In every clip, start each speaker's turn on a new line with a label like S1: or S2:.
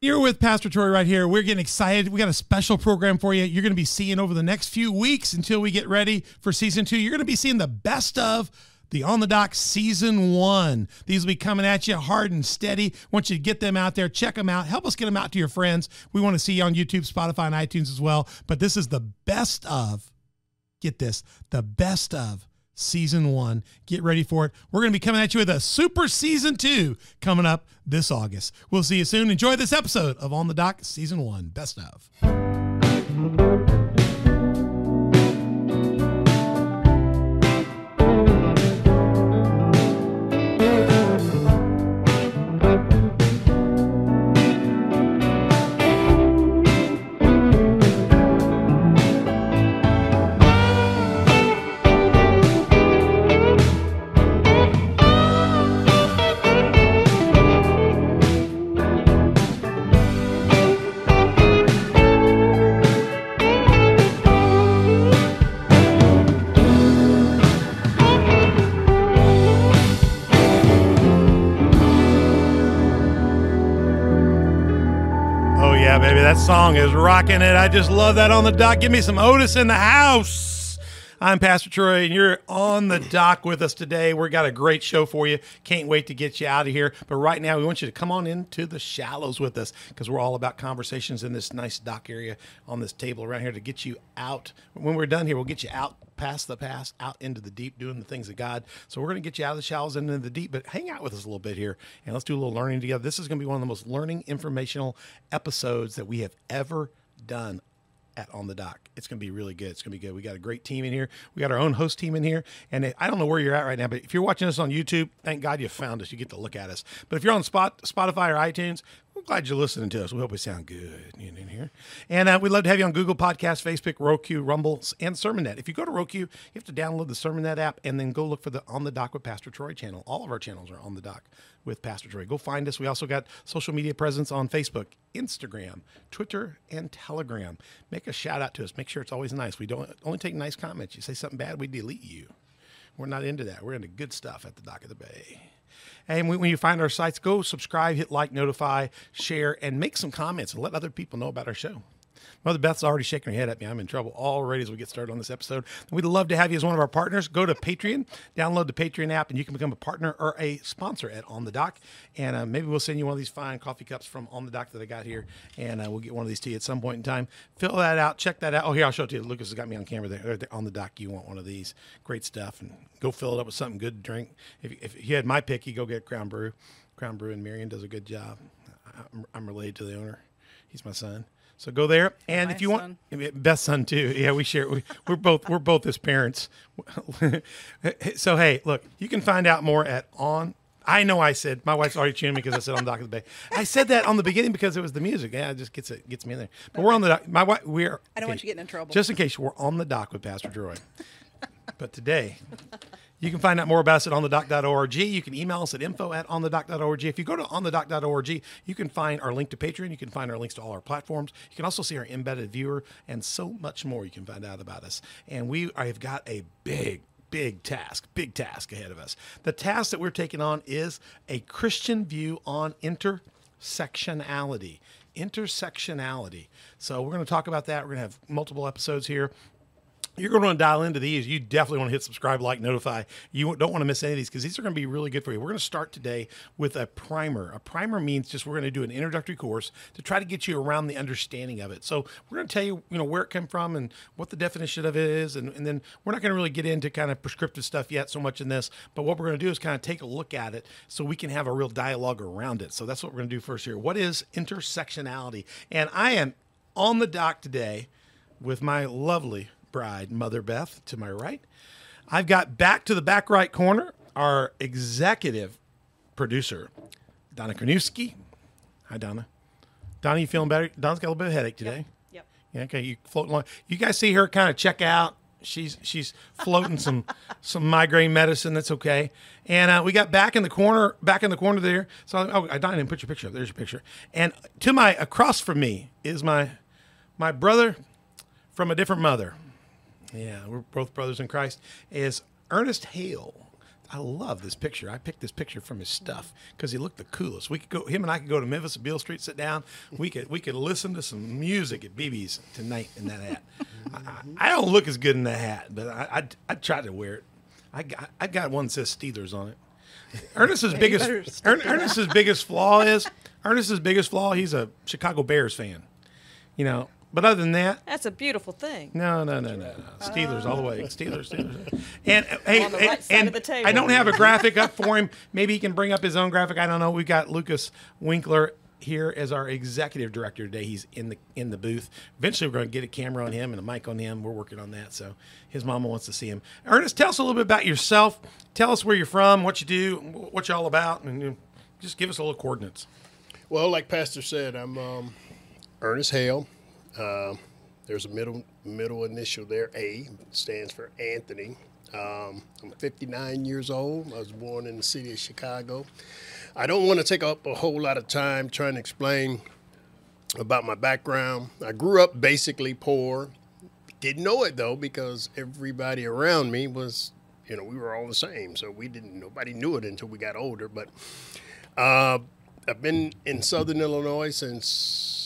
S1: You're with Pastor Troy right here. We're getting excited. We got a special program for you. You're going to be seeing over the next few weeks until we get ready for season two. You're going to be seeing the best of the On the Dock season one. These will be coming at you hard and steady. want you to get them out there, check them out, help us get them out to your friends. We want to see you on YouTube, Spotify, and iTunes as well. But this is the best of, get this, the best of season one. Get ready for it. We're going to be coming at you with a super season two coming up this August. We'll see you soon. Enjoy this episode of On the Dock season one. Best of. That song is rocking it. I just love that on the dot. Give me some Otis in the house. I'm Pastor Troy, and you're on the dock with us today. We've got a great show for you. Can't wait to get you out of here. But right now, we want you to come on into the shallows with us because we're all about conversations in this nice dock area on this table around here to get you out. When we're done here, we'll get you out past the past, out into the deep, doing the things of God. So we're going to get you out of the shallows and into the deep, but hang out with us a little bit here and let's do a little learning together. This is going to be one of the most learning, informational episodes that we have ever done at on the dock. It's going to be really good. It's going to be good. We got a great team in here. We got our own host team in here. And I don't know where you're at right now, but if you're watching us on YouTube, thank God you found us. You get to look at us. But if you're on Spot, Spotify or iTunes, we're glad you're listening to us. We hope we sound good in, here. And uh, we'd love to have you on Google Podcasts, Facebook, Roku, Rumble, and SermonNet. If you go to Roku, you have to download the SermonNet app and then go look for the On the Dock with Pastor Troy channel. All of our channels are on the dock with Pastor Troy. Go find us. We also got social media presence on Facebook, Instagram, Twitter, and Telegram. Make a shout out to us. Make sure it's always nice. We don't only take nice comments. You say something bad, we delete you. We're not into that. We're into good stuff at the dock of the bay. And when you find our sites, go subscribe, hit like, notify, share, and make some comments and let other people know about our show. Mother Beth's already shaking her head at me. I'm in trouble already as we get started on this episode. We'd love to have you as one of our partners. Go to Patreon, download the Patreon app, and you can become a partner or a sponsor at On the Dock. And uh, maybe we'll send you one of these fine coffee cups from On the Dock that I got here, and uh, we'll get one of these to you at some point in time. Fill that out, check that out. Oh, here, I'll show it to you. Lucas has got me on camera there. on the dock, you want one of these. Great stuff. And go fill it up with something good to drink. If, if you had my pick, you go get Crown Brew. Crown Brew and Marion does a good job. I'm, I'm related to the owner. He's my son. So go there, and
S2: My
S1: if you want, best son too. Yeah, we share. We, we're both we're both his parents. so hey, look, you can find out more at on. I know I said my wife's already tuning me because I said on the dock of the bay. I said that on the beginning because it was the music. Yeah, it just gets it gets me in there. But we're on the dock. My wife, we're.
S2: I don't want you getting in trouble.
S1: Just in case, we're on the dock with Pastor Troy. but today, you can find out more about us at onthedoc.org. You can email us at info at onthedoc.org. If you go to onthedoc.org, you can find our link to Patreon. You can find our links to all our platforms. You can also see our embedded viewer and so much more you can find out about us. And we have got a big, big task, big task ahead of us. The task that we're taking on is a Christian view on intersectionality. Intersectionality. So we're going to talk about that. We're going to have multiple episodes here you're going to want to dial into these. You definitely want to hit subscribe, like, notify. You don't want to miss any of these because these are going to be really good for you. We're going to start today with a primer. A primer means just we're going to do an introductory course to try to get you around the understanding of it. So we're going to tell you, you know, where it came from and what the definition of it is, and, and then we're not going to really get into kind of prescriptive stuff yet so much in this. But what we're going to do is kind of take a look at it so we can have a real dialogue around it. So that's what we're going to do first here. What is intersectionality? And I am on the dock today with my lovely bride, Mother Beth, to my right. I've got back to the back right corner our executive producer, Donna Kraniewski. Hi, Donna. Donna, you feeling better? Donna's got a little bit of headache today.
S2: Yep.
S1: Yeah, okay. You floating along. You guys see her kind of check out. She's she's floating some some migraine medicine. That's okay. And uh, we got back in the corner, back in the corner there. So oh, I didn't put your picture up. There's your picture. And to my across from me is my my brother from a different mother. Yeah, we're both brothers in Christ. Is Ernest Hale. I love this picture. I picked this picture from his stuff because he looked the coolest. We could go, him and I could go to Memphis and Beale Street, sit down. We could we could listen to some music at BB's tonight in that hat. I, I don't look as good in that hat, but I I, I tried to wear it. I got I got one that says Steelers on it. Ernest's biggest Ern, Ernest's biggest flaw is Ernest's biggest flaw. He's a Chicago Bears fan, you know. But other than that,
S2: That's a beautiful thing.
S1: no, no, no, no, no. Steelers all the way. Steelers, Steelers. And uh, hey,
S2: On the
S1: and-
S2: side
S1: and
S2: of the table.
S1: I don't have a graphic up for him. Maybe he can bring up his own graphic. I don't know. We've got Lucas Winkler here as our executive director today. He's in the in the booth. Eventually, we're going to get a camera on him and a mic on him. We're working on that. So his mama wants to see him. Ernest, tell us a little bit about yourself. Tell us where you're from, what you do, what you're all about, and you know, just give us a little coordinates.
S3: Well, like Pastor said, I'm um, Ernest Hale. Uh, there's a middle middle initial there. A stands for Anthony. Um, I'm 59 years old. I was born in the city of Chicago. I don't want to take up a whole lot of time trying to explain about my background. I grew up basically poor. Didn't know it though because everybody around me was, you know, we were all the same. So we didn't. Nobody knew it until we got older. But uh, I've been in Southern Illinois since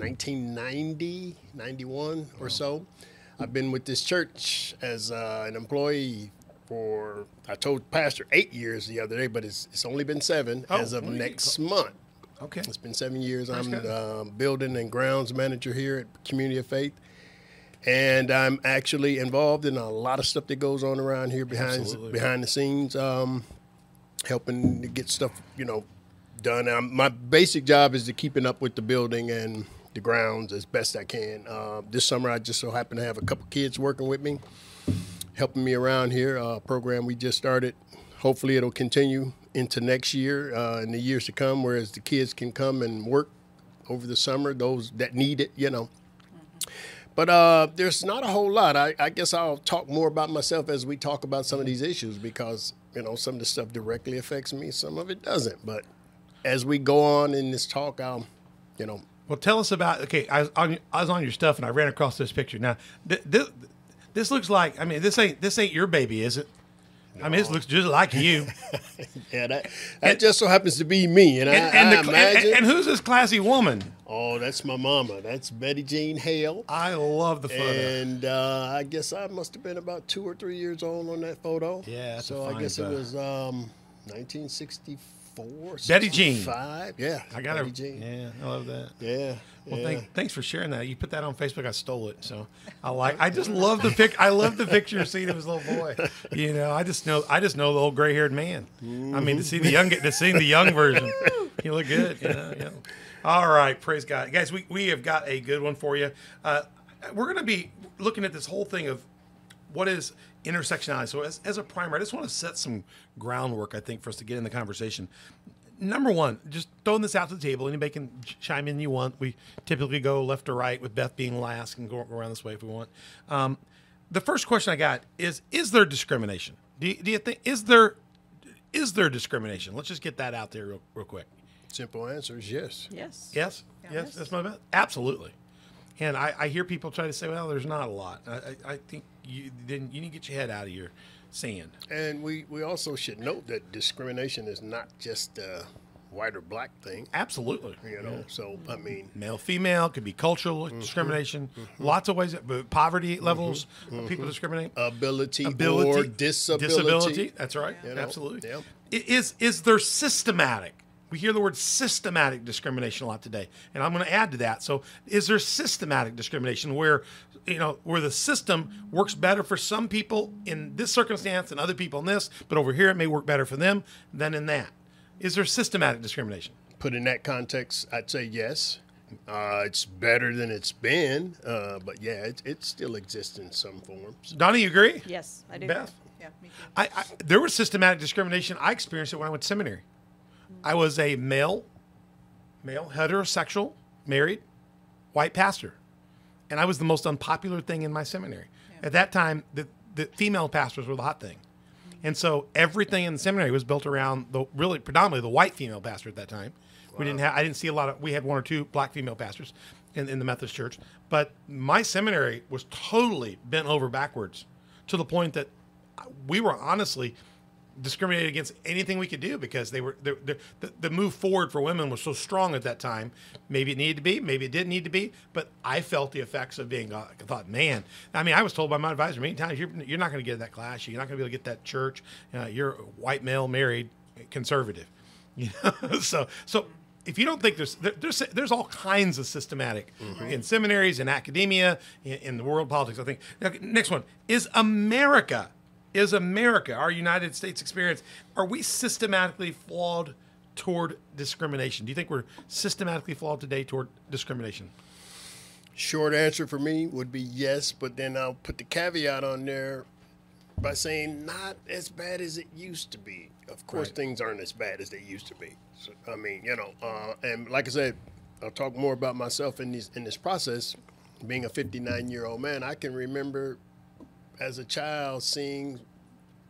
S3: 1990, 91 or so. I've been with this church as uh, an employee for, I told Pastor eight years the other day, but it's, it's only been seven
S1: Oh,
S3: as of
S1: well, you-
S3: next month.
S1: Okay.
S3: It's been seven years. I'm uh, building and grounds manager here at Community of Faith. And I'm actually involved in a lot of stuff that goes on around here behind
S1: Absolutely.
S3: behind the scenes, um, helping to get stuff, you know, done. Um, my basic job is to keeping up with the building and the grounds as best I can. Uh, this summer, I just so happen to have a couple kids working with me, helping me around here. A program we just started. Hopefully, it'll continue into next year uh, and the years to come, whereas the kids can come and work over the summer. Those that need it, you know. But uh, there's not a whole lot. I, I guess I'll talk more about myself as we talk about some of these issues because you know some of the stuff directly affects me, some of it doesn't. But as we go on in this talk, I'll, you know,
S1: Well, tell us about. Okay, I was on, I was on your stuff and I ran across this picture. Now, th- th- this looks like. I mean, this ain't this ain't your baby, is it? I mean, this looks just like you.
S3: yeah, that that just so happens to be me, and,
S1: And,
S3: I,
S1: and,
S3: I
S1: the,
S3: imagine.
S1: and who's this classy woman?
S3: oh, that's my mama. That's Betty Jean Hale.
S1: I love the photo.
S3: And uh, I guess I must have been about two or three years old on that photo.
S1: Yeah,
S3: so I guess it was um, 1964.
S1: Betty Jean.
S3: Five. Yeah,
S1: I got
S3: Betty
S1: her.
S3: Jean.
S1: Yeah, I love that.
S3: Yeah.
S1: Well,
S3: yeah.
S1: thank, thanks for sharing that. You put that on Facebook. I stole it, so I like. I just love the pic. I love the picture of seeing him as a little boy. You know, I just know. I just know the old gray haired man. I mean, to see the young, to see the young version, you look good. You know, yeah. All right, praise God, guys. We we have got a good one for you. Uh, we're going to be looking at this whole thing of what is intersectionality. So, as, as a primer, I just want to set some groundwork, I think, for us to get in the conversation. Number one, just throwing this out to the table. Anybody can chime in you want. We typically go left to right, with Beth being last, and go around this way if we want. Um, the first question I got is: Is there discrimination? Do you, do you think is there is there discrimination? Let's just get that out there real, real quick.
S3: Simple answer is yes.
S2: Yes.
S1: Yes, yes, that's my bet. Absolutely. And I, I hear people try to say, "Well, there's not a lot." I, I, I think you then you need to get your head out of your sand.
S3: And we, we also should note that discrimination is not just a white or black thing,
S1: Absolutely.
S3: you know. So, I mean,
S1: Male, female could be cultural
S3: Mm-hmm.
S1: discrimination. Mm-hmm. Lots of ways. But poverty mm-hmm. levels, mm-hmm. people discriminate.
S3: ability,
S1: Ability,
S3: or disability.
S1: disability. That's right.
S3: You know,
S1: Absolutely.
S3: yeah.
S1: Is is there systematic? We hear the word systematic discrimination a lot today, and I'm going to add to that. So, is there systematic discrimination where you know where the system works better for some people in this circumstance and other people in this, but over here it may work better for them than in that? Is there systematic discrimination?
S3: Put in that context, I'd say yes. Uh, it's better than it's been, uh, but yeah, it, it still exists in some forms.
S1: Donnie, you agree?
S2: Yes, I do.
S1: Beth?
S2: Yeah, me too.
S1: I, I there was systematic discrimination. I experienced it when I went to seminary. I was a male, male heterosexual, married, white pastor, and I was the most unpopular thing in my seminary. At that time, the the female pastors were the hot thing, and so everything in the seminary was built around the really predominantly the white female pastor at that time. We didn't have I didn't see a lot of we had one or two black female pastors in, in the Methodist church, but my seminary was totally bent over backwards to the point that we were honestly discriminated against anything we could do because they were the, the, the, the move forward for women was so strong at that time. Maybe it needed to be, maybe it didn't need to be, but I felt the effects of being. Uh, I thought, man, I mean, I was told by my advisor many times, you're, you're not going to get that class, you're not going to be able to get that church. Uh, you're a white male, married, conservative. You know, so so if you don't think there's there, there's there's all kinds of systematic in seminaries in academia in, in the world politics. I think Now, next one is America. Is America our United States experience? Are we systematically flawed toward discrimination? Do you think we're systematically flawed today toward discrimination?
S3: Short answer for me would be yes, but then I'll put the caveat on there by saying not as bad as it used to be. Of course,
S1: Right.
S3: things aren't as bad as they used to be. So, I mean, you know, uh, and like I said, I'll talk more about myself in this in this process. Being a 59 year old man, I can remember as a child seeing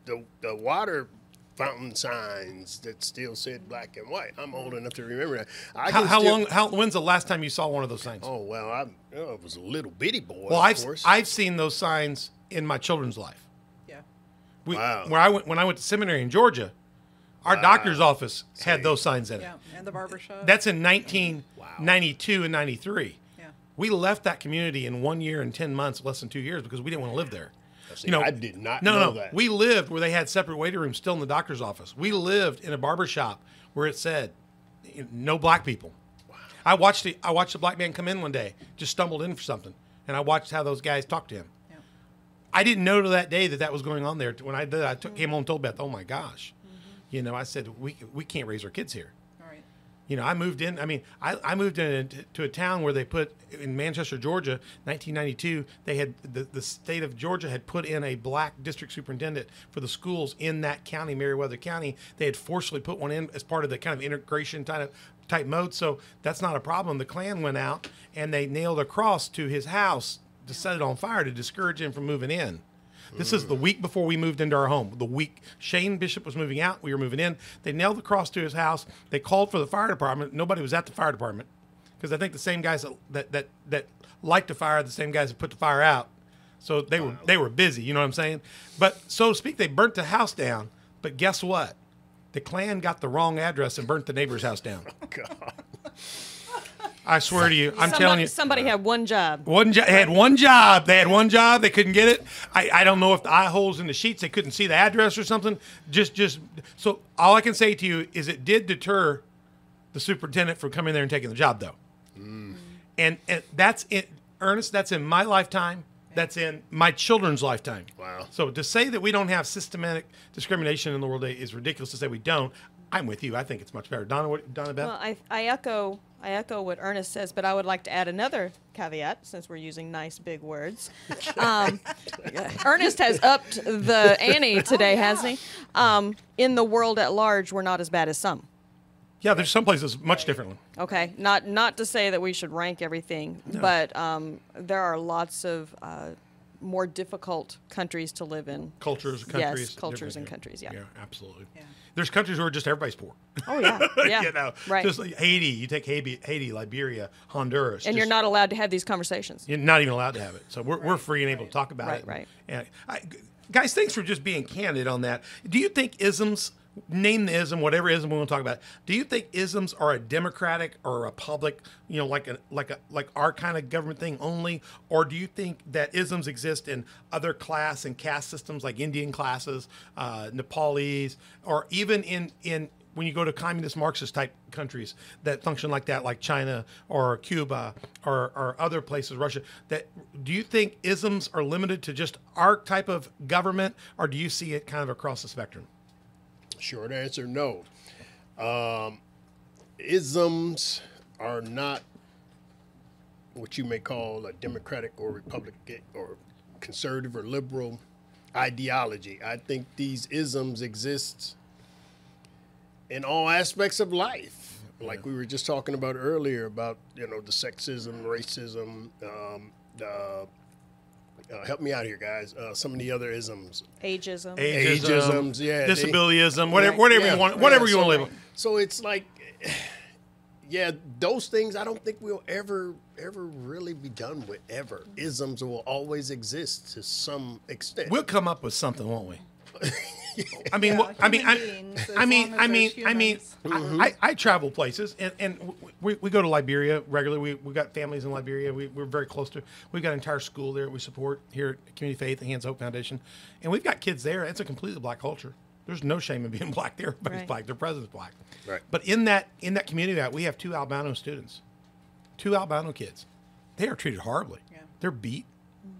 S3: the the water fountain signs that still said black and white. I'm old enough to remember that. I
S1: How, how
S3: still-
S1: long? How when's the last time you saw one of those signs?
S3: Oh well, I, you know, I was a little bitty boy.
S1: well,
S3: of
S1: I've
S3: course.
S1: I've seen those signs in my children's life.
S2: Yeah.
S1: We,
S3: Wow.
S1: Where I went when I went to seminary in Georgia, our doctor's office had those signs in it.
S2: Yeah. And the barbershop.
S1: That's in 1992 and 93.
S2: Yeah.
S1: We left that community in one year and 10 months, less than two years, because we didn't want to live there.
S3: See, I did not
S1: no,
S3: know
S1: no,
S3: that.
S1: We lived where they had separate waiting rooms still in the doctor's office. We lived in a barber shop where it said, no black people. I watched the I watched a black man come in one day, just stumbled in for something, and I watched how those guys talked to him.
S2: Yeah.
S1: I didn't know to that day that that was going on there. When I did, I took, came home and told Beth, "Oh my gosh," mm-hmm. you know, I said, "We we can't raise our kids here." You know, I moved in. I mean, I, I moved in to a town where they put in Manchester, Georgia, 1992. They had the, the state of Georgia had put in a black district superintendent for the schools in that county, Meriwether County. They had forcibly put one in as part of the kind of integration type type mode. So that's not a problem. The Klan went out and they nailed a cross to his house to set it on fire to discourage him from moving in. This is the week before we moved into our home. The week Shane Bishop was moving out, we were moving in. They nailed the cross to his house. They called for the fire department. Nobody was at the fire department because I think the same guys that that that, that liked the fire, the same guys that put the fire out. So they were they were busy. You know what I'm saying? But so to speak, they burnt the house down. But guess what? The Klan got the wrong address and burnt the neighbor's house down.
S3: Oh, God.
S1: I swear to you, I'm
S4: somebody,
S1: telling you.
S4: somebody had one job.
S1: One jo- had one job. They had one job. They couldn't get it. I, I don't know if the eye holes in the sheets they couldn't see the address or something. Just just so all I can say to you is it did deter the superintendent from coming there and taking the job though. Mm. And and that's it, Ernest. That's in my lifetime. That's in my children's lifetime.
S3: Wow.
S1: So to say that we don't have systematic discrimination in the world is ridiculous. To say we don't, I'm with you. I think it's much better. Donna, what, Donna Beth.
S4: Well, I, I echo I echo what Ernest says, but I would like to add another caveat since we're using nice big words. Um, Ernest has upped the ante today, hasn't he? Um, in the world at large, we're not as bad as some.
S1: yeah, there's some places much differently.
S4: Okay, not not to say that we should rank everything, but um, there are lots of uh, more difficult countries to live in.
S1: cultures,
S4: Yes,
S1: countries,
S4: cultures and countries, yeah.
S1: yeah, absolutely.
S2: Yeah.
S1: There's countries where just everybody's poor.
S4: Oh yeah, yeah,
S1: you know,
S4: right.
S1: Just like Haiti, you take Haiti, Haiti, Liberia, Honduras,
S4: and you're not allowed to have these conversations.
S1: you're not even allowed to have it. So we're, we're free and able to talk about
S4: Right,
S1: it.
S4: right. Right.
S1: And uh, I, guys, thanks for just being candid on that. Do you think isms, name the ism, whatever ism we want to talk about, do you think isms are a democratic or a public, you know, like a like a like our kind of government thing only, or do you think that isms exist in other class and caste systems like Indian classes, uh, Nepalese, or even in in when you go to communist Marxist type countries that function like that, like China or Cuba or, or other places, Russia, that do you think isms are limited to just our type of government, or do you see it kind of across the spectrum?
S3: Short answer, no. Um, isms are not what you may call a democratic or republican or conservative or liberal ideology. I think these isms exist in all aspects of life. Like we were just talking about earlier about you know the sexism, racism, um, the uh, help me out here, guys. Uh, some of the other isms.
S4: Ageism.
S3: Ageisms, yeah, they-
S1: disabilityism, whatever, whatever
S3: yeah,
S1: you want, whatever
S3: yeah,
S1: you want to
S3: so-
S1: label.
S3: So it's like, yeah, those things I don't think we'll ever, ever really be done with ever. Isms will always exist to some extent.
S1: We'll come up with something, won't we? I mean,
S2: Yeah,
S1: well, I mean,
S2: human
S1: I,
S2: beings, as
S1: I mean, I mean, I mean,
S2: humans.
S1: I, mm-hmm. I, I travel places, and, and we, we go to Liberia regularly. We we got families in Liberia. We, we're very close to. We've got an entire school there. We support here at Community Faith, the Hands Hope Foundation, and we've got kids there. It's a completely black culture. There's no shame in being black. There, everybody's
S4: Right.
S1: black. Their president's black.
S3: Right.
S1: But in that in that community, that we have two albino students, two albino kids. They are treated horribly.
S2: Yeah.
S1: They're beat.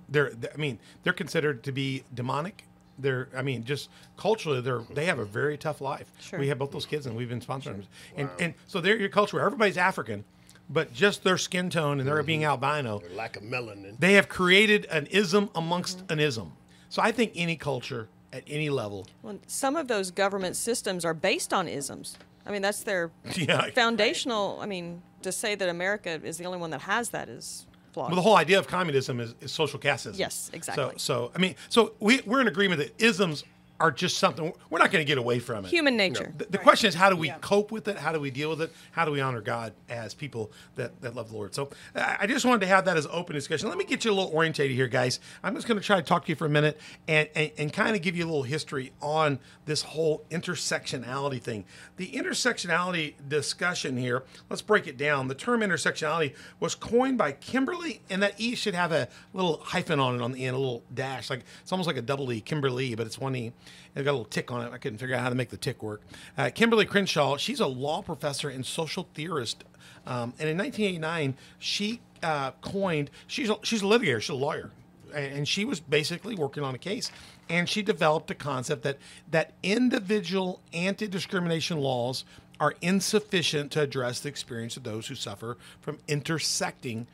S1: They're, I mean, they're considered to be demonic. They're, I mean, just culturally, they're they have a very tough life.
S4: Sure.
S1: We have both those kids, and we've been sponsoring them. And and so they're your culture everybody's African, but just their skin tone and their mm-hmm. being albino,
S3: Lack of melanin.
S1: they have created an ism amongst an ism. So I think any culture at any level,
S4: Well, some of those government systems are based on isms. I mean, that's their
S1: yeah.
S4: foundational. I mean, to say that America is the only one that has that is
S1: Well, the whole idea of communism is, is social casteism.
S4: Yes, exactly.
S1: So, so I mean, so we, we're in agreement that isms are just something we're not going to get away from it.
S4: Human nature.
S1: The, the question is, how do we
S2: Yeah.
S1: cope with it? How do we deal with it? How do we honor God as people that, that love the Lord? So I I just wanted to have that as open discussion. Let me get you a little orientated here, guys. I'm just going to try to talk to you for a minute and, and, and kind of give you a little history on this whole intersectionality thing. The intersectionality discussion here, let's break it down. The term intersectionality was coined by Kimberlé, and that E should have a little hyphen on it on the end, a little dash. Like it's almost like a double E, Kimberlé, but it's one E. It got a little tick on it. I couldn't figure out how to make the tick work. Uh, Kimberlé Crenshaw, she's a law professor and social theorist. Um, and in 1989, she uh, coined, she's a, she's a litigator, she's a lawyer and she was basically working on a case and she developed a concept that that individual anti-discrimination laws are insufficient to address the experience of those who suffer from intersecting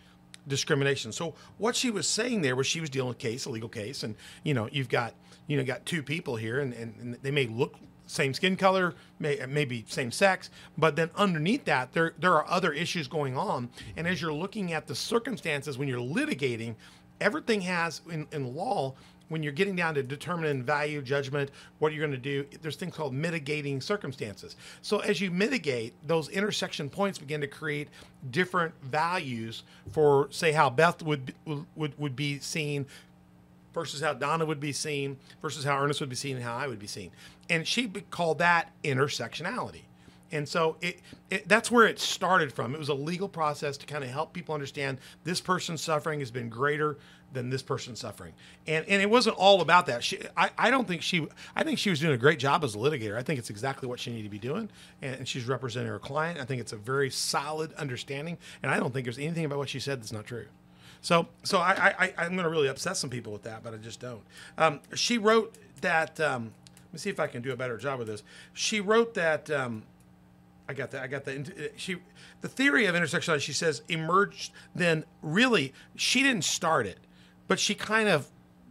S1: discrimination. So what she was saying there was she was dealing with a case, a legal case, and you know you've got you know got two people here, and, and, and they may look same skin color, may, maybe same sex, but then underneath that there there are other issues going on, and as you're looking at the circumstances when you're litigating, everything has in, in law when you're getting down to determining value judgment what you're going to do there's things called mitigating circumstances so as you mitigate those intersection points begin to create different values for say how beth would would, would be seen versus how Donna would be seen versus how Ernest would be seen and how I would be seen. And she called that intersectionality. And so it, it that's where it started from. It was a legal process to kind of help people understand this person's suffering has been greater than this person's suffering. And and it wasn't all about that. She I, I don't think she I think she was doing a great job as a litigator. I think it's exactly what she needed to be doing. And she's representing her client. I think it's a very solid understanding. And I don't think there's anything about what she said that's not true. So, so I, I, I'm going to really upset some people with that, but I just don't. Um, she wrote that. Um, let me see if I can do a better job with this. She wrote that. Um, I got that. I got that. Uh, she, the theory of intersectionality, she says, emerged. Then, really, she didn't start it, but she kind of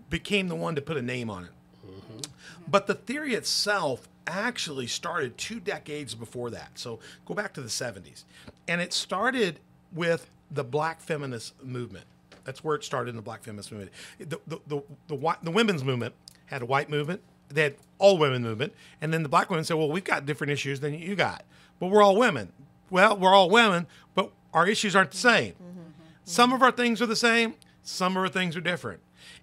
S1: became the one to put a name on it. Mm-hmm. But the theory itself actually started two decades before that. So go back to the 70s. And it started with the black feminist movement. That's where it started in the black feminist movement. The, the, the, the, whi- the women's movement had a white movement, they had all women movement. And then the black women said, well, we've got different issues than you got, but we're all women. Well, we're all women, but our issues aren't the same. Mm-hmm, mm-hmm. Some of our things are the same, some of our things are different.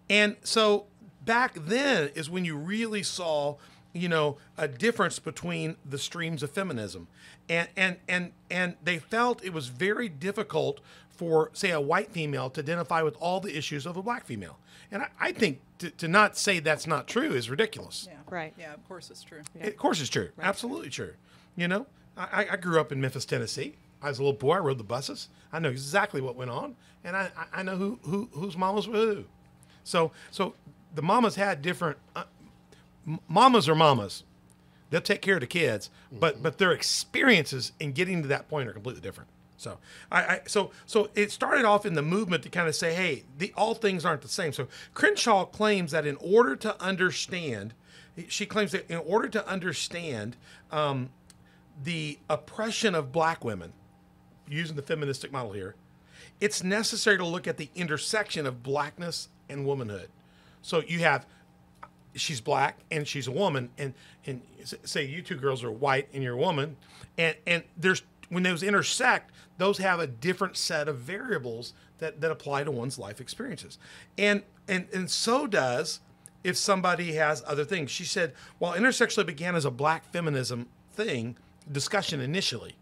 S1: And so back then is when you really saw, you know, a difference between the streams of feminism. And and and and they felt it was very difficult for, say, a white female to identify with all the issues of a black female. And I, I think to, to not say that's not true is ridiculous.
S2: Yeah.
S4: Right.
S2: Yeah, of course it's true.
S1: Of course, it's true. Absolutely true. You know, I, I grew up in Memphis, Tennessee. I was a little boy. I rode the buses. I know exactly what went on, and I, I- know who, who whose mamas were who. So so the mamas had different. Uh, mamas are mamas. They'll take care of the kids, but but their experiences in getting to that point are completely different. So I, I so so it started off in the movement to kind of say, hey, the all things aren't the same. So Crenshaw claims that in order to understand, she claims that in order to understand um, the oppression of black women, using the feministic model here, it's necessary to look at the intersection of blackness and womanhood. So you have she's black and she's a woman and and say you two girls are white and you're a woman and and there's when those intersect those have a different set of variables that that apply to one's life experiences and and and so does if somebody has other things. She said, while intersexuality began as a black feminism thing, discussion initially,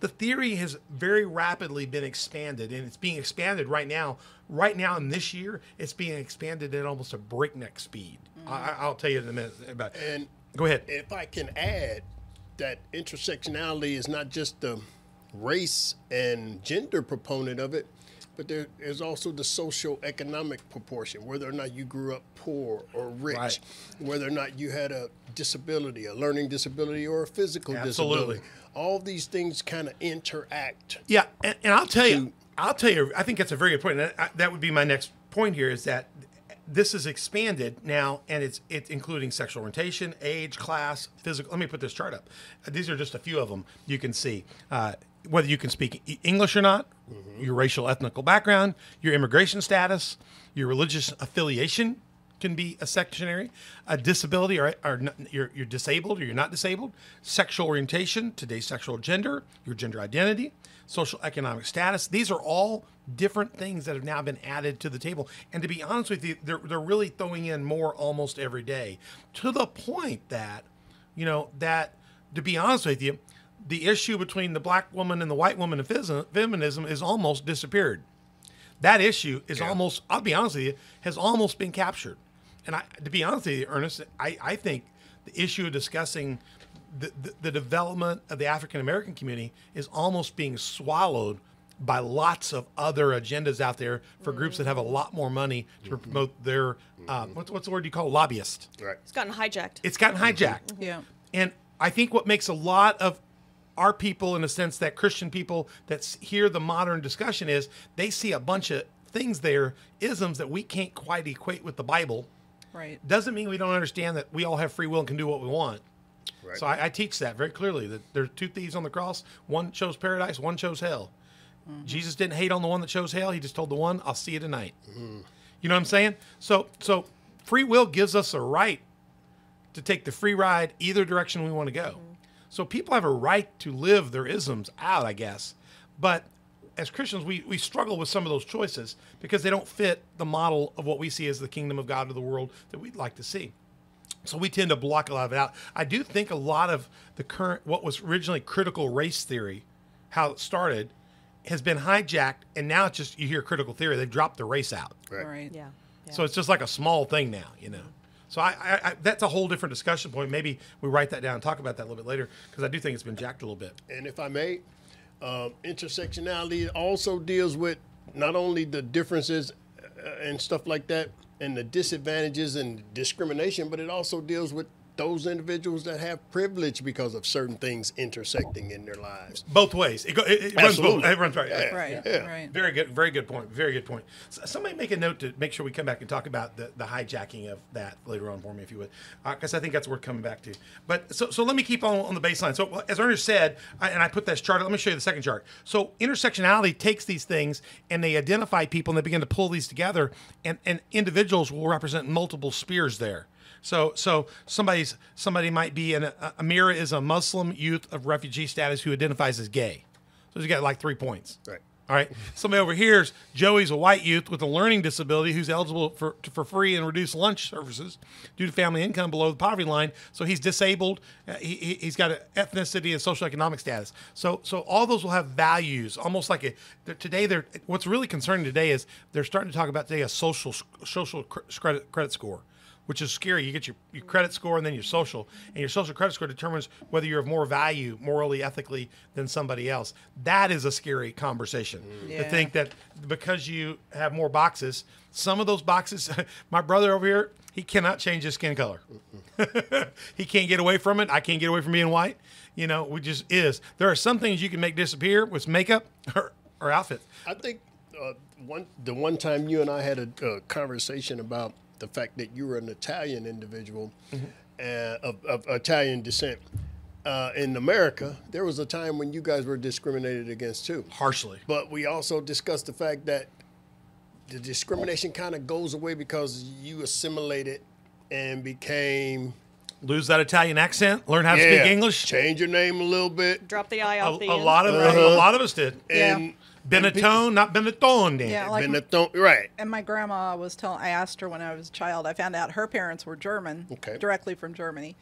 S1: the theory has very rapidly been expanded and it's being expanded right now. Right now in this year, it's being expanded at almost a breakneck speed. I, I'll tell you in a minute about
S3: And
S1: Go ahead.
S3: if I can add that intersectionality is not just the race and gender proponent of it, but there is also the social economic proportion, whether or not you grew up poor or rich,
S1: Right.
S3: whether or not you had a disability, a learning disability, or a physical
S1: Absolutely.
S3: disability. All these things kind of interact.
S1: Yeah, and, and I'll tell you, I'll tell you, I think that's a very good point. That, that would be my next point here is that this is expanded now, and it's it's including sexual orientation, age, class, physical. Let me put this chart up. These are just a few of them you can see. Uh, whether you can speak English or not, mm-hmm. your racial ethnical background, your immigration status, your religious affiliation can be a sectionary, a disability, or, or n- you're, you're disabled or you're not disabled, sexual orientation, today's sexual gender, your gender identity, social economic status. These are all different things that have now been added to the table. And to be honest with you, they're, they're really throwing in more almost every day to the point that, you know, that to be honest with you, the issue between the black woman and the white woman in phys- feminism is almost disappeared. That issue is almost i'll be honest with you has almost been captured. And i to be honest with you ernest i, I think the issue of discussing the, the, the development of the african american community is almost being swallowed by lots of other agendas out there for groups that have a lot more money to mm-hmm. promote their uh, mm-hmm. what's, what's the word you call lobbyists
S3: Right.
S4: It's gotten hijacked.
S1: it's gotten hijacked. Mm-hmm.
S2: Yeah.
S1: and I think what makes a lot of our people, in a sense, that Christian people that hear the modern discussion is they see a bunch of things there, isms that we can't quite equate with the Bible.
S2: Right.
S1: Doesn't mean we don't understand that we all have free will and can do what we want.
S3: Right.
S1: So I, I teach that very clearly that there's two thieves on the cross. One chose paradise, one chose hell. Mm-hmm. Jesus didn't hate on the one that chose hell. He just told the one, "I'll see you tonight." Mm-hmm. You know what I'm saying? So, so free will gives us a right to take the free ride either direction we want to go. Mm-hmm. So people have a right to live their isms out, I guess. But as Christians, we, we struggle with some of those choices because they don't fit the model of what we see as the kingdom of God of the world that we'd like to see. So we tend to block a lot of it out. I do think a lot of the current, what was originally critical race theory, how it started, has been hijacked, and now it's just you hear critical theory. They've dropped the race out.
S3: Right.
S2: Right.
S4: Yeah. yeah.
S1: So it's just like a small thing now, you know. So I, I, I that's a whole different discussion point. Maybe we write that down and talk about that a little bit later because I do think it's been jacked a little bit.
S3: And if I may, um, intersectionality also deals with not only the differences uh, and stuff like that, and the disadvantages and discrimination, but it also deals with those individuals that have privilege because of certain things intersecting in their lives.
S1: Both ways. It, go, it, it runs both. It runs right.
S3: Yeah.
S2: Right.
S3: Yeah.
S2: Right.
S1: Very good. Very good point. Very good point. So somebody make a note to make sure we come back and talk about the, the hijacking of that later on for me, if you would, uh, because I think that's worth coming back to. But so so let me keep on on the baseline. So as Ernest said, I, and I put this chart. Let me show you the second chart. So intersectionality takes these things and they identify people and they begin to pull these together, and and individuals will represent multiple spheres there. So, so somebody's somebody might be an Amira is a Muslim youth of refugee status who identifies as gay. So he's got like three points.
S3: Right.
S1: All right. Somebody over here is Joey's a white youth with a learning disability who's eligible for, for free and reduced lunch services due to family income below the poverty line. So he's disabled. Uh, he, he- he's got an ethnicity and social economic status. So so all those will have values, almost like a they're- today. They're what's really concerning today is they're starting to talk about today a social social credit credit score which is scary. You get your, your credit score and then your social, and your social credit score determines whether you're of more value morally, ethically than somebody else. That is a scary conversation to
S2: Yeah.
S1: think that because you have more boxes, some of those boxes, my brother over here, he cannot change his skin color. he can't get away from it. I can't get away from being white. You know, we just is. There are some things you can make disappear with makeup or, or outfits.
S3: I think uh, one the one time you and I had a, a conversation about the fact that you were an Italian individual uh, of, of Italian descent. Uh, in America, there was a time when you guys were discriminated against too.
S1: Harshly.
S3: But we also discussed the fact that the discrimination kind of goes away because you assimilated and became
S1: Lose that Italian accent, learn how to
S3: yeah,
S1: speak English.
S3: change your name a little bit,
S4: Drop the I
S1: A,
S4: off the
S1: a
S4: end.
S1: lot of a lot of us did.
S3: and
S1: Benetton, not Benetton. Dan.
S2: Yeah, like
S3: Benetton, right.
S2: and my grandma was telling. I asked her when I was a child. I found out her parents were German,
S3: Okay.
S2: directly from Germany.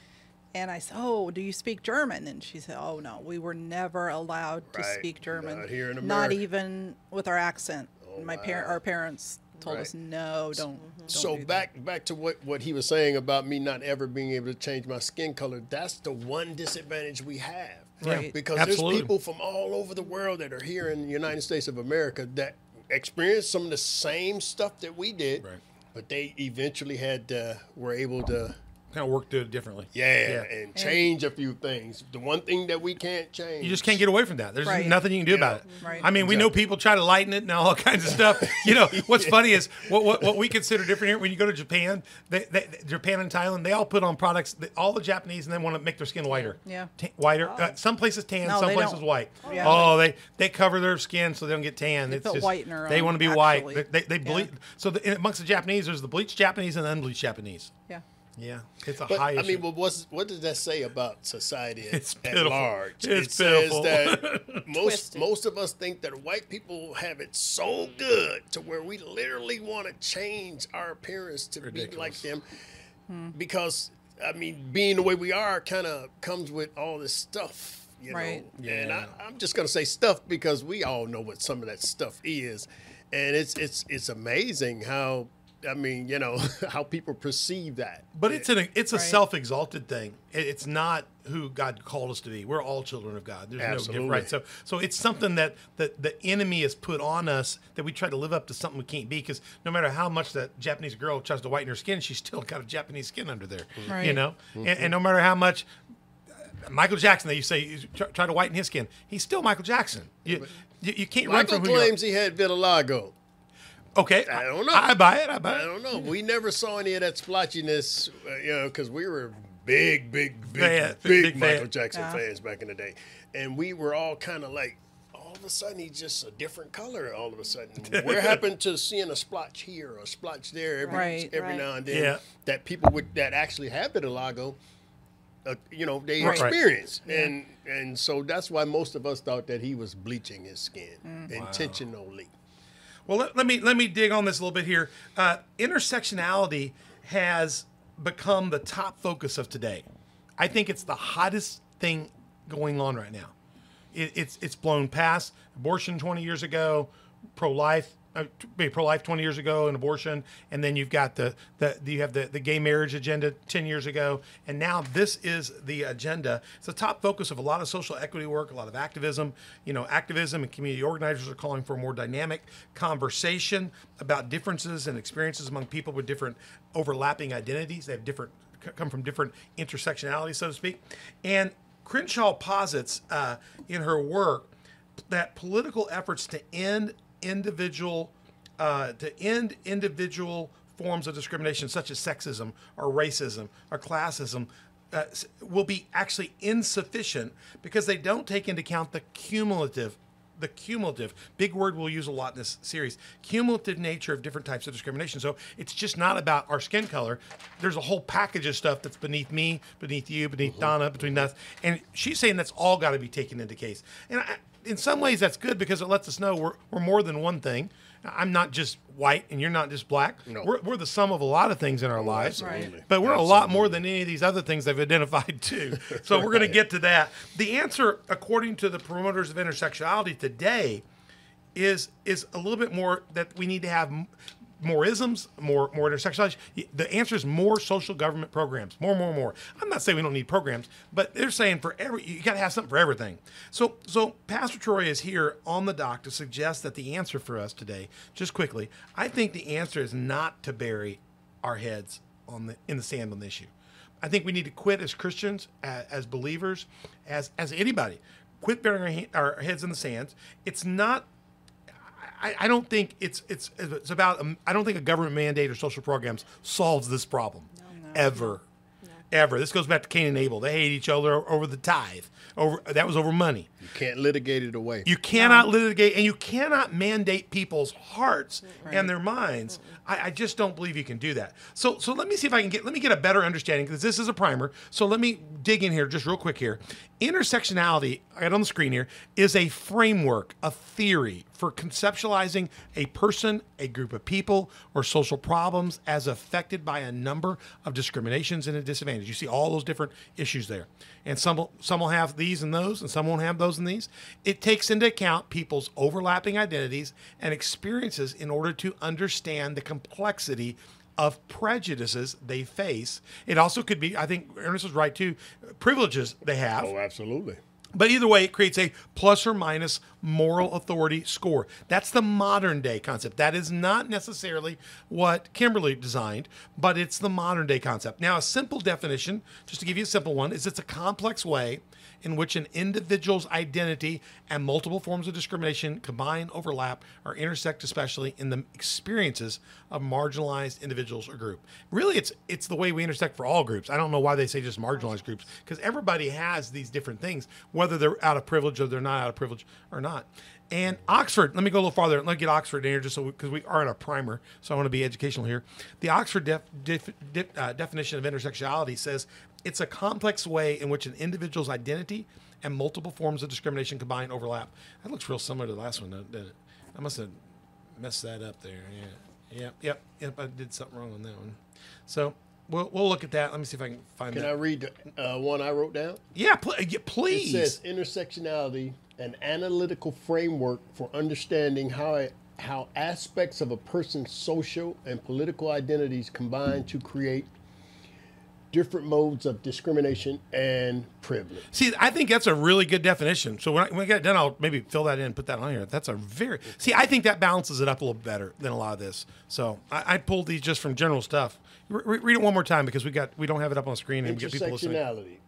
S2: And I said, "Oh, do you speak German?" And she said, "Oh no, we were never allowed to speak German.
S3: Not here in America." Oh,
S2: even with our accent. Oh, my parent,
S3: wow.
S2: our parents told us, no, don't." don't
S3: So
S2: do that."
S3: back back to what, what he was saying about me not ever being able to change my skin color. That's the one disadvantage we have.
S2: Right.
S3: Because
S1: Absolutely.
S3: there's people from all over the world that are here in the United States of America that experienced some of the same stuff that we did.
S1: Right.
S3: But they eventually had uh, were able to
S1: Kind of work through it differently.
S3: yeah, and change a few things. The one thing that we can't change.
S1: You just can't get away from that. There's
S2: Right.
S1: nothing you can do
S3: Yeah.
S1: about it.
S2: Right.
S1: I mean, we know people try to lighten it and all kinds of stuff. You know, what's funny is what, what what we consider different here. When you go to Japan, they, they, Japan and Thailand, they all put on products. That, all the Japanese and they want to make their skin whiter.
S2: Yeah.
S1: Ta- whiter. Uh, some places tan,
S2: No,
S1: some places
S2: don't.
S1: white.
S2: Yeah.
S1: Oh, they they cover their skin so they don't get tan. it's
S2: put
S1: just
S2: whitener
S1: they
S2: on,
S1: want to be
S2: actually.
S1: white. They they, they ble-
S2: Yeah.
S1: So the, amongst the Japanese, there's the bleached Japanese and the unbleached Japanese.
S2: yeah.
S1: Yeah, it's a
S3: But
S1: high
S3: I
S1: issue.
S3: mean, well, what's, what does that say about society at,
S1: It's
S3: at
S1: pitiful.
S3: large?
S1: It's
S3: it
S1: pitiful.
S3: says that most
S4: Twisted.
S3: most of us think that white people have it so good to where we literally want to change our appearance to be like them,
S2: Hmm.
S3: because I mean, being the way we are kind of comes with all this stuff. You
S2: Right.
S3: know, and I,
S1: Yeah.
S3: I'm just gonna say stuff because we all know what some of that stuff is, and it's it's it's amazing how I mean, you know, how people perceive that.
S1: But it's an it's a
S2: Right.
S1: self-exalted thing. It's not who God called us to be. We're all children of God. There's no difference, right? So so it's something that that the enemy has put on us that we try to live up to something we can't be because no matter how much that Japanese girl tries to whiten her skin, she's still got a Japanese skin under there. You
S2: Right.
S1: know, and, and no matter how much uh, Michael Jackson, that you say you try, try to whiten his skin, he's still Michael Jackson. You, you, you can't run
S3: Michael
S1: from who you are.
S3: claims he had vitiligo.
S1: Okay,
S3: I don't know.
S1: I, buy it. I buy it.
S3: I don't know. We never saw any of that splotchiness, uh, you know, because we were big, big, big,
S1: Fan,
S3: big,
S1: big
S3: Michael
S1: fan.
S3: Jackson
S2: Yeah.
S3: fans back in the day, and we were all kind of like, all of a sudden he's just a different color. All of a sudden, what happened to seeing a splotch here or a splotch there every
S2: Right.
S3: every
S4: Right.
S3: now and then?
S1: Yeah.
S3: That people would that actually have vitiligo. Uh, you know they
S1: Right.
S3: experience and and so that's why most of us thought that he was bleaching his skin
S2: Mm.
S3: intentionally
S1: Well, let, let me let me dig on this a little bit here. Uh, intersectionality has become the top focus of today. I think it's the hottest thing going on right now. It, it's it's blown past abortion 20 years ago, pro life. Uh, pro life 20 years ago and abortion and then you've got the, the you have the, the gay marriage agenda 10 years ago and now this is the agenda. It's the top focus of a lot of social equity work a lot of activism. You know activism and community organizers are calling for a more dynamic conversation about differences and experiences among people with different overlapping identities. They have different come from different intersectionality so to speak. And crenshaw posits uh, in her work that political efforts to end individual uh, to end individual forms of discrimination such as sexism or racism or classism uh, will be actually insufficient because they don't take into account the cumulative the cumulative big word we'll use a lot in this series cumulative nature of different types of discrimination. So it's just not about our skin color. There's a whole package of stuff that's beneath me beneath you beneath donna between us. And she's saying that's all got to be taken into case. And I, in some ways that's good because it lets us know we're, we're more than one thing i'm not just white and you're not just black
S3: No.
S1: we're, we're the sum of a lot of things in our lives
S3: absolutely.
S1: but we're a lot more than any of these other things they've identified too. So we're going to get to that. The answer, according to the promoters of intersectionality today, is is a little bit more that we need to have more isms, more more intersectionality. The answer is more social government programs, more, more, more. I'm not saying we don't need programs, but they're saying for every you got to have something for everything. So so Pastor Troy is here on the dock to suggest that the answer for us today, just quickly, I think the answer is not to bury our heads on the in the sand on the issue. I think we need to quit as Christians, as, as believers, as as anybody. Quit burying our, our heads in the sand. It's not I, I don't think it's it's it's about um, I don't think a government mandate or social programs solves this problem ever ever. This goes back to Cain and Abel. They hate each other over the tithe. Over that was over money.
S3: you can't litigate it away
S1: You cannot litigate and you cannot mandate people's hearts and their minds. I, I just don't believe you can do that. So so let me see if I can get let me get a better understanding because this is a primer. So let me dig in here just real quick here. Intersectionality, I got on the screen here, is a framework, a theory for conceptualizing a person, a group of people, or social problems as affected by a number of discriminations and a disadvantage. You see all those different issues there, and some some will have these and those, and some won't have those and these. It takes into account people's overlapping identities and experiences in order to understand the complexity of prejudices they face. It also could be, I think Ernest was right too, privileges they have.
S3: Oh, absolutely.
S1: But either way, it creates a plus or minus moral authority score. That's the modern day concept. That is not necessarily what Kimberlé designed, but it's the modern day concept. Now, a simple definition, just to give you a simple one, is it's a complex way in which an individual's identity and multiple forms of discrimination combine, overlap, or intersect, especially in the experiences of marginalized individuals or group. Really, it's it's the way we intersect for all groups. I don't know why they say just marginalized groups because everybody has these different things, whether they're out of privilege or they're not out of privilege or not. And Oxford, let me go a little farther. Let me get Oxford in here just because we, we, are in a primer, so I want to be educational here. The Oxford def, def, def, uh, definition of intersectionality says it's a complex way in which an individual's identity and multiple forms of discrimination combine overlap. That looks real similar to the last one, doesn't it? I must have messed that up there. Yeah, yep, yep, yep. I did something wrong on that one. So we'll we'll look at that. Let me see if I can find.
S3: Can
S1: that.
S3: I read uh, one I wrote down?
S1: Yeah, pl- yeah, please.
S3: It says intersectionality, an analytical framework for understanding how it, how aspects of a person's social and political identities combine to create different modes of discrimination and privilege.
S1: See, I think that's a really good definition. So when I, when I get done, I'll maybe fill that in, and put that on here. That's a very see. I think that balances it up a little better than a lot of this. So I, I pulled these just from general stuff. Re- read it one more time because we got we don't have it up on the screen and get people listening.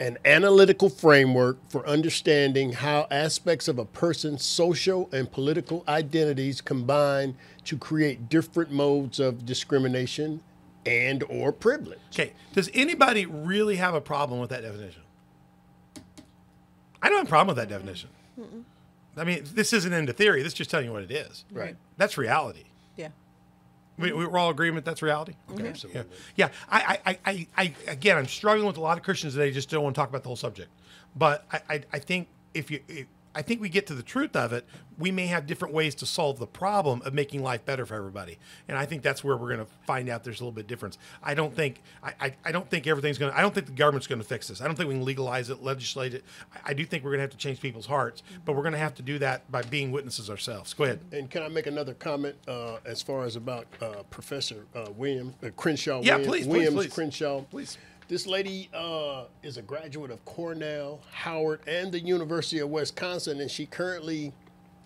S3: An analytical framework for understanding how aspects of a person's social and political identities combine to create different modes of discrimination and or privilege.
S1: Okay. Does anybody really have a problem with that definition? I don't have a problem with that definition. Mm-mm. I mean, this isn't into theory. This is just telling you what it is.
S3: Right.
S1: That's reality.
S2: Yeah.
S1: We, we're all agreement that's reality. Mm-hmm.
S3: Okay. Absolutely.
S1: Yeah. yeah. I, I, I, I, again, I'm struggling with a lot of Christians today. Just don't want to talk about the whole subject. But I, I, I think if you, if, I think we get to the truth of it, we may have different ways to solve the problem of making life better for everybody. And I think that's where we're going to find out there's a little bit difference. I don't think I, I, I don't think everything's going to I don't think the government's going to fix this. I don't think we can legalize it, legislate it. I, I do think we're going to have to change people's hearts, but we're going to have to do that by being witnesses ourselves. Go ahead.
S3: And can I make another comment uh, as far as about uh, Professor uh, William uh, Crenshaw?
S1: Yeah,
S3: Williams,
S1: please,
S3: Williams
S1: please, please.
S3: Crenshaw.
S1: Please.
S3: This lady uh, is a graduate of Cornell, Howard, and the University of Wisconsin, and she currently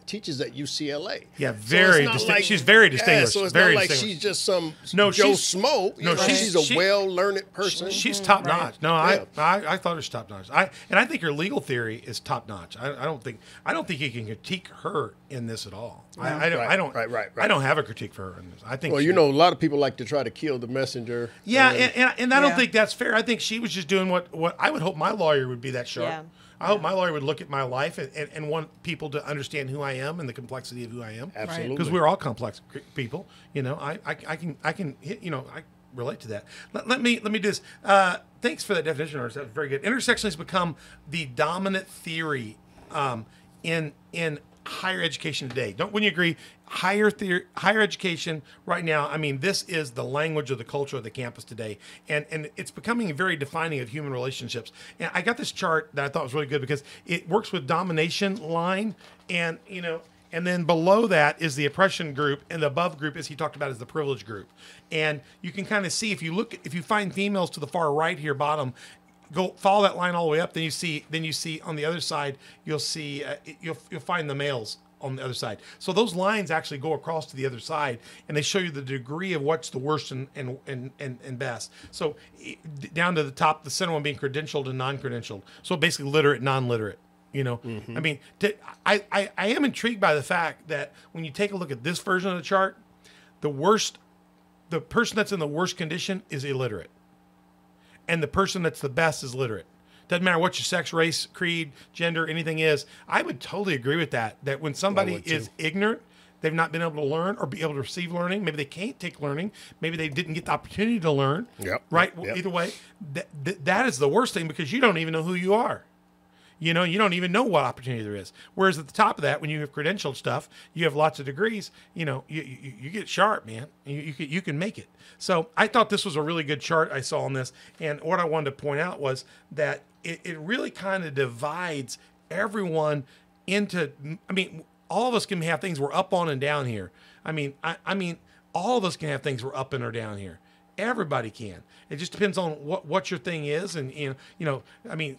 S3: teaches at UCLA.
S1: Yeah, very
S3: so
S1: distinct. she's very distinguished.
S3: Yeah, so it's
S1: very
S3: not like she's just some
S1: no,
S3: Joe
S1: she's,
S3: Smoke.
S1: No,
S3: know,
S1: she's,
S3: she's a
S1: she,
S3: well-learned person.
S1: She's top
S2: Right.
S1: notch. No,
S3: Yeah.
S1: I, I I thought her was top notch. I and I think her legal theory is top notch. I, I don't think I don't think you can critique her in this at all. I, I don't.
S3: Right,
S1: I don't.
S3: right, right, right.
S1: I don't have a critique for her in this. I think.
S3: well, you know, a lot of people like to try to kill the messenger.
S1: Yeah,
S3: and-
S1: and, and, and I don't
S2: Yeah.
S1: think that's fair. I think she was just doing what, what I would hope my lawyer would be that sharp.
S4: Yeah.
S1: I hope my lawyer would look at my life and, and, and want people to understand who I am and the complexity of who I am.
S3: Absolutely.
S1: Because we're all complex people. You know, I, I, I can I can hit, you know I relate to that. Let, let me let me do this. Uh, thanks for that definition, Ernest. That was very good. Intersection has become the dominant theory um, in in higher education today. Don't wouldn't you agree? Higher theory, higher education right now. I mean, this is the language of the culture of the campus today, and and it's becoming very defining of human relationships. And I got this chart that I thought was really good because it works with domination line, and you know. And then below that is the oppression group, and the above group, as he talked about, is the privilege group. And you can kind of see if you look, if you find females to the far right here, bottom, go follow that line all the way up. Then you see, then you see on the other side, you'll see, uh, you'll you'll find the males on the other side. So those lines actually go across to the other side, and they show you the degree of what's the worst and and and and, and best. So down to the top, the center one being credentialed and non-credentialed. So basically, literate, non-literate. You know, I mean, to, I, I I am intrigued by the fact that when you take a look at this version of the chart, the worst, the person that's in the worst condition is illiterate and the person that's the best is literate. Doesn't matter what your sex, race, creed, gender, anything is. I would totally agree with that. That when somebody is ignorant, they've not been able to learn or be able to receive learning. Maybe they can't take learning. Maybe they didn't get the opportunity to learn.
S3: Yep.
S1: Right.
S3: Yep.
S1: Either way, that that is the worst thing because you don't even know who you are. You know, you don't even know what opportunity there is. Whereas at the top of that, when you have credentialed stuff, you have lots of degrees. You know, you you, you get sharp, man. You you can, you can make it. So I thought this was a really good chart I saw on this, and what I wanted to point out was that it, it really kind of divides everyone into. I mean, all of us can have things we're up on and down here. I mean, I, I mean, all of us can have things we're up and or down here. Everybody can. It just depends on what, what your thing is, and know, you know. I mean,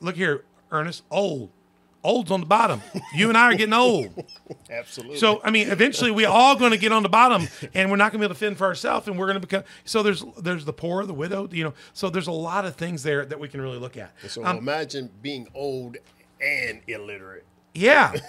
S1: look here, Ernest. Old, old's on the bottom. You and I are getting old.
S3: Absolutely.
S1: So I mean, eventually we all going to get on the bottom, and we're not going to be able to fend for ourselves, and we're going to become. So there's there's the poor, the widow, you know. So there's a lot of things there that we can really look at.
S3: So
S1: Um,
S3: imagine being old and illiterate.
S1: Yeah.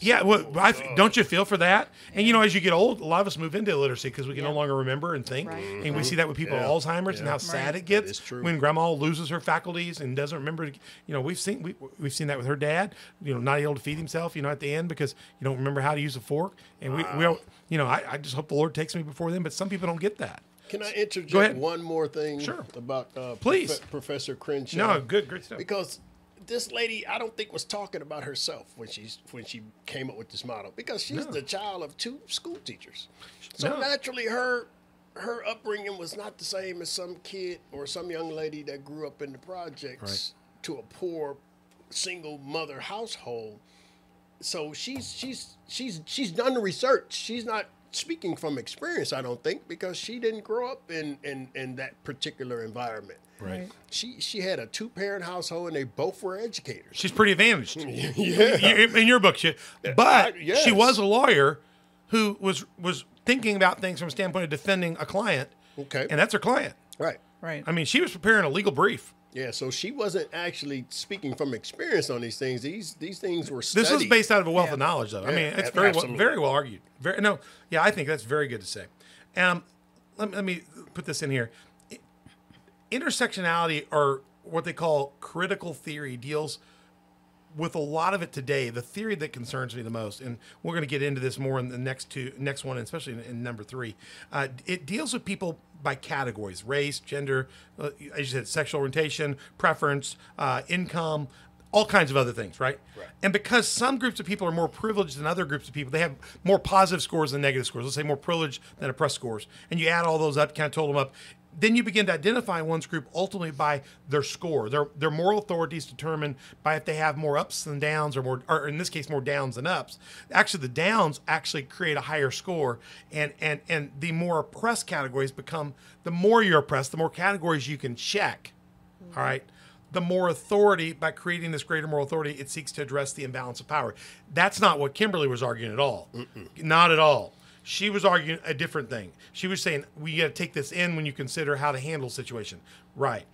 S1: Yeah, well, I, don't you feel for that? And you know, as you get old, a lot of us move into illiteracy because we can no longer remember and think.
S4: Right.
S1: And we see that with people with
S3: Yeah.
S1: Alzheimer's and how sad
S2: Right.
S1: it gets
S3: is true.
S1: when grandma loses her faculties and doesn't remember. You know, we've seen we, we've seen that with her dad. You know, not able to feed himself. You know, at the end because you don't remember how to use a fork. And we, we, don't- you know, I, I just hope the Lord takes me before then. But some people don't get that.
S3: Can I interject one more thing
S1: Sure.
S3: about uh,
S1: Please.
S3: Profe- Professor Crenshaw?
S1: No, good, great stuff.
S3: Because this lady, I don't think was talking about herself when she's when she came up with this model because she's
S1: No.
S3: the child of two school teachers. So
S1: No.
S3: naturally, her her upbringing was not the same as some kid or some young lady that grew up in the projects to a poor single mother household. So she's she's she's she's done the research. She's not speaking from experience, I don't think, because she didn't grow up in in, in that particular environment.
S1: Right.
S3: She she had a two parent household and they both were educators.
S1: She's pretty advantaged.
S3: yeah.
S1: In your book, she, but
S3: yes.
S1: she was a lawyer who was was thinking about things from a standpoint of defending a client.
S3: Okay.
S1: and that's her client.
S3: Right.
S2: Right.
S1: I mean, she was preparing a legal brief.
S3: Yeah, so she wasn't actually speaking from experience on these things. These these things were studied.
S1: This was based out of a wealth of knowledge, though. I mean, it's
S3: ab-
S1: very well, very well argued. Very no, yeah, I think that's very good to say. Um, let, me- let me put this in here. Intersectionality, or what they call critical theory, deals with a lot of it today. The theory that concerns me the most, and we're going to get into this more in the next two, next one, especially in, in number three. Uh, it deals with people by categories: race, gender, uh, as you said, sexual orientation, preference, uh, income, all kinds of other things, right?
S3: Right.
S1: And because some groups of people are more privileged than other groups of people, they have more positive scores than negative scores. Let's say more privileged than oppressed scores, and you add all those up, kind of total them up. Then you begin to identify one's group ultimately by their score. Their their moral authority is determined by if they have more ups than downs, or more, or in this case, more downs than ups. Actually, the downs actually create a higher score, and and and the more oppressed categories become. The more you're oppressed, the more categories you can check. Mm-hmm. All right. The more authority, by creating this greater moral authority, it seeks to address the imbalance of power. That's not what Kimberlé was arguing at all. Not at all. She was arguing a different thing. She was saying we got to take this in when you consider how to handle situation. Right.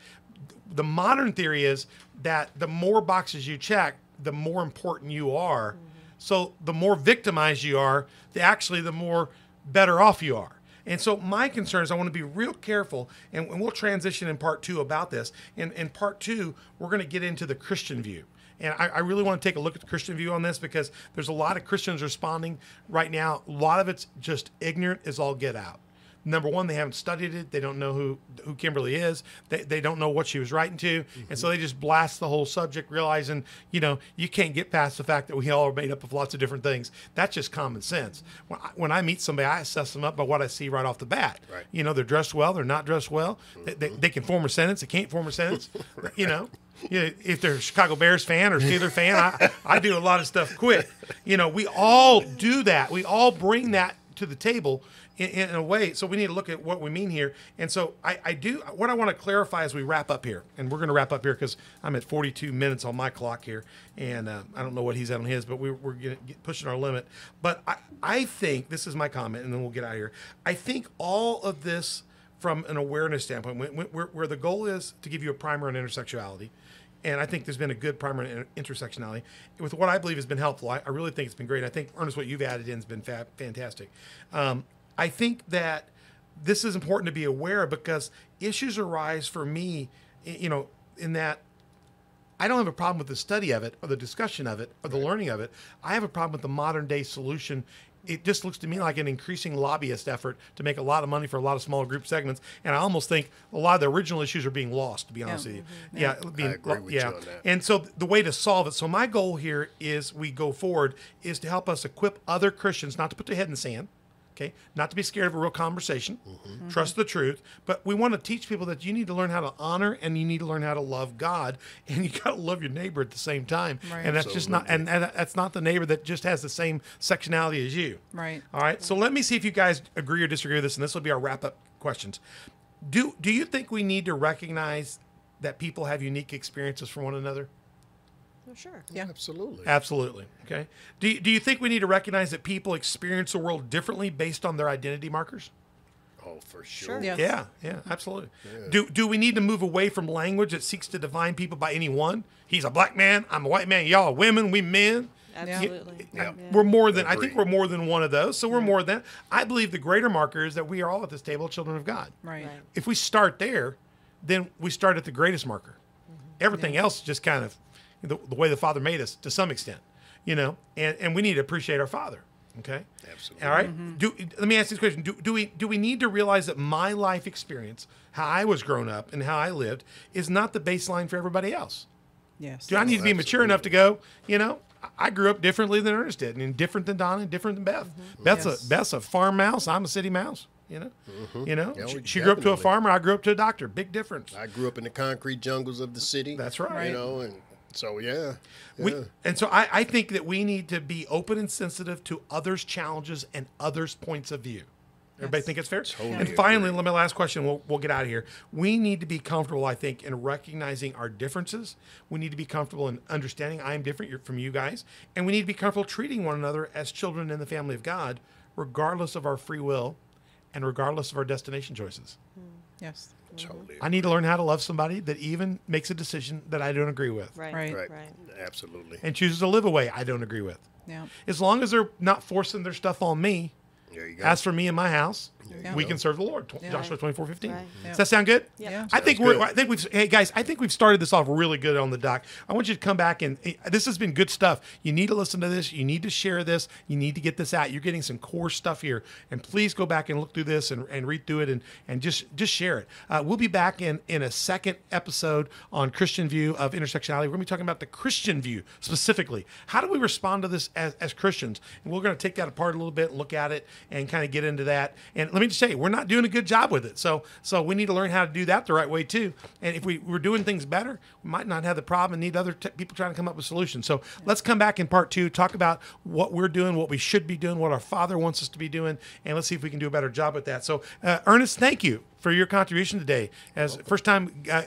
S1: The modern theory is that the more boxes you check, the more important you are. Mm-hmm. So the more victimized you are, the actually the more better off you are. And so my concern is I want to be real careful, and, and we'll transition in part two about this. And in part two, we're going to get into the Christian view. And I, I really want to take a look at the Christian view on this because there's a lot of Christians responding right now. A lot of it's just ignorant as all get out. Number one, they haven't studied it. They don't know who who Kimberlé is. They, they don't know what she was writing to, and so mm-hmm. they just blast the whole subject, realizing you know you can't get past the fact that we all are made up of lots of different things. That's just common sense. When I, when I meet somebody, I assess them up by what I see right off the bat.
S3: Right.
S1: You know, they're dressed well, they're not dressed well. They, they, mm-hmm. they can form a sentence, they can't form a sentence. You know. You know, if they're a Chicago Bears fan or Steeler fan, I, I do a lot of stuff quick. You know, we all do that. We all bring that to the table in, in a way. So we need to look at what we mean here. And so I, I do what I want to clarify as we wrap up here, and we're going to wrap up here because I'm at 42 minutes on my clock here, and uh, I don't know what he's at on his, but we, get, pushing our limit. But I, I think this is my comment, and then we'll get out of here. I think all of this from an awareness standpoint, when, when, where, where the goal is to give you a primer on intersexuality. And I think there's been a good primer on inter- intersectionality with what I believe has been helpful. I, I really think it's been great. I think Ernest, what you've added in has been fa- fantastic. Um, I think that this is important to be aware of because issues arise for me, you know, in that I don't have a problem with the study of it or the discussion of it or the learning of it. I have a problem with the modern day solution it just looks to me like an increasing lobbyist effort to make a lot of money for a lot of smaller group segments. And I almost think a lot of the original issues are being lost. To be honest mm-hmm. with you, yeah, being,
S3: agree with
S1: yeah.
S3: you on that.
S1: And so the way to solve it. So my goal here is we go forward is to help us equip other Christians not to put their head in the sand. Okay, not to be scared of a real conversation,
S3: Mm-hmm.
S1: trust the truth, but we want to teach people that you need to learn how to honor and you need to learn how to love God and you got to love your neighbor at the same time.
S2: Right.
S1: And that's just not and, and that's not the neighbor that just has the same sectionality as you.
S2: Right.
S1: All right. So let me see if you guys agree or disagree with this, and this will be our wrap up questions. Do Do you think we need to recognize that people have unique experiences from one another?
S4: Oh, sure.
S2: Yeah.
S3: Absolutely.
S1: Absolutely. Okay. Do you, Do you think we need to recognize that people experience the world differently based on their identity markers?
S3: Oh, for sure.
S4: Sure.
S2: Yes.
S1: Yeah, yeah, absolutely. Do do we need to move away from language that seeks to define people by any one? He's a black man. I'm a white man. Y'all are women. We men.
S4: Absolutely.
S3: Yeah.
S1: We're more than I think we're more than one of those. So we're more than I believe the greater marker is that we are all at this table children of God.
S2: Right.
S4: Right.
S1: If we start there, then we start at the greatest marker. Mm-hmm. Everything else is just kind of the, the way the Father made us to some extent, you know. And and we need to appreciate our Father. Okay.
S3: Absolutely.
S1: All right? Mm-hmm. Do let me ask this question: Do do we do we need to realize that my life experience, how I was grown up and how I lived, is not the baseline for everybody else?
S2: Yes.
S1: Do I need to be mature enough to go? You know, I- I grew up differently than Ernest did, and different than Donna, and different than Beth. Beth's
S2: Yes.
S1: a Beth's a farm mouse. I'm a city mouse. You know, mm-hmm. you know.
S3: Yeah,
S1: she, she grew up to a farmer. I grew up to a doctor. Big difference.
S3: I grew up in the concrete jungles of the city.
S1: That's right.
S3: You know, and so yeah.
S1: We, and so I, I think that we need to be open and sensitive to others' challenges and others' points of view. Everybody
S2: Yes.
S1: think it's fair?
S3: Totally
S1: and finally,
S3: agree.
S1: let me last question. We'll, we'll get out of here. We need to be comfortable, I think, in recognizing our differences. We need to be comfortable in understanding I am different from you guys, and we need to be comfortable treating one another as children in the family of God, regardless of our free will, and regardless of our destination choices. Hmm.
S2: Yes.
S3: Totally. Mm-hmm.
S1: I need to learn how to love somebody that even makes a decision that I don't agree with,
S4: Right.
S2: Right.
S3: right.
S4: Right.
S3: Absolutely.
S1: and chooses to live a way I don't agree with.
S2: Yeah.
S1: As long as they're not forcing their stuff on me,
S3: There you go.
S1: as for me and my house,
S2: you
S1: we
S3: go.
S1: can serve the Lord.
S2: Yeah.
S1: Joshua twenty four fifteen.
S4: Right.
S2: Yeah.
S1: Does that sound good?
S4: Yeah.
S2: Yeah.
S1: I think
S3: Sounds
S1: we're.
S3: good.
S1: I think we've. Hey guys, I think we've started this off really good on the dock. I want you to come back and eh, this has been good stuff. You need to listen to this. You need to share this. You need to get this out. You're getting some core stuff here, and please go back and look through this and, and read through it and and just just share it. Uh, we'll be back in in a second episode on Christian view of intersectionality. We're going to be talking about the Christian view specifically. How do we respond to this as, as Christians? And we're going to take that apart a little bit and look at it and kind of get into that. And let me just say, we're not doing a good job with it. So so we need to learn how to do that the right way too. And if we were doing things better, we might not have the problem and need other t- people trying to come up with solutions. So let's come back in part two, talk about what we're doing, what we should be doing, what our Father wants us to be doing, and let's see if we can do a better job with that. So uh, Ernest, thank you for your contribution today as first time uh,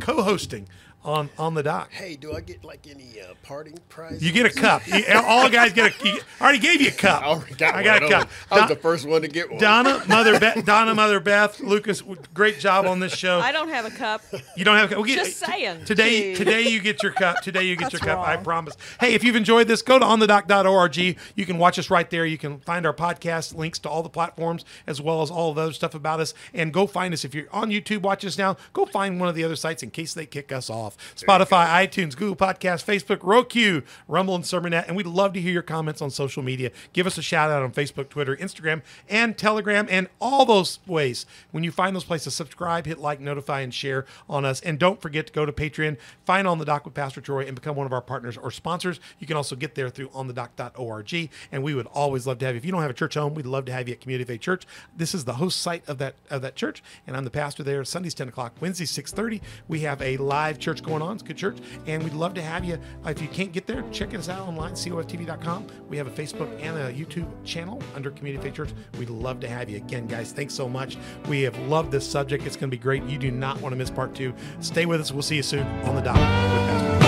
S1: co-hosting on on the dock.
S3: Hey, do I get like any uh, parting prize?
S1: You get a cup. You- all guys get a. you- I already gave you a cup.
S3: I already got
S1: I got
S3: one.
S1: a
S3: I
S1: cup.
S3: I was
S1: Don-
S3: the first one to get one.
S1: Donna, Mother Beth, Donna, Mother Beth, Lucas, great job on this show.
S4: I don't have a cup.
S1: You don't have a cup. We get-
S4: Just saying.
S1: Today,
S2: Gee.
S1: today you get your cup. Today you get
S2: That's
S1: your cup. I promise. Hey, if you've enjoyed this, go to onthedock.org. You can watch us right there. You can find our podcast links to all the platforms as well as all of the other stuff about us. And go find us if you're on YouTube. Watch us now. Go find one of the other sites in case they kick us off. Spotify, iTunes, Google Podcast, Facebook, Roku, Rumble, and Sermonette. And we'd love to hear your comments on social media. Give us a shout out on Facebook, Twitter, Instagram, and Telegram, and all those ways. When you find those places, subscribe, hit like, notify, and share on us. And don't forget to go to Patreon, find On the Dock with Pastor Troy, and become one of our partners or sponsors. You can also get there through onthedock.org. And we would always love to have you. If you don't have a church home, we'd love to have you at Community Faith Church. This is the host site of that of that church, and I'm the pastor there. Sundays 10 o'clock, Wednesdays 6:30. We have a live church going on. It's a good church, and we'd love to have you. Uh, If you can't get there, check us out online, coftv.com. We have a Facebook and a YouTube channel under Community Faith Church. We'd love to have you again, guys. Thanks so much. We have loved this subject. It's going to be great. You do not want to miss part two. Stay with us. We'll see you soon on the dock.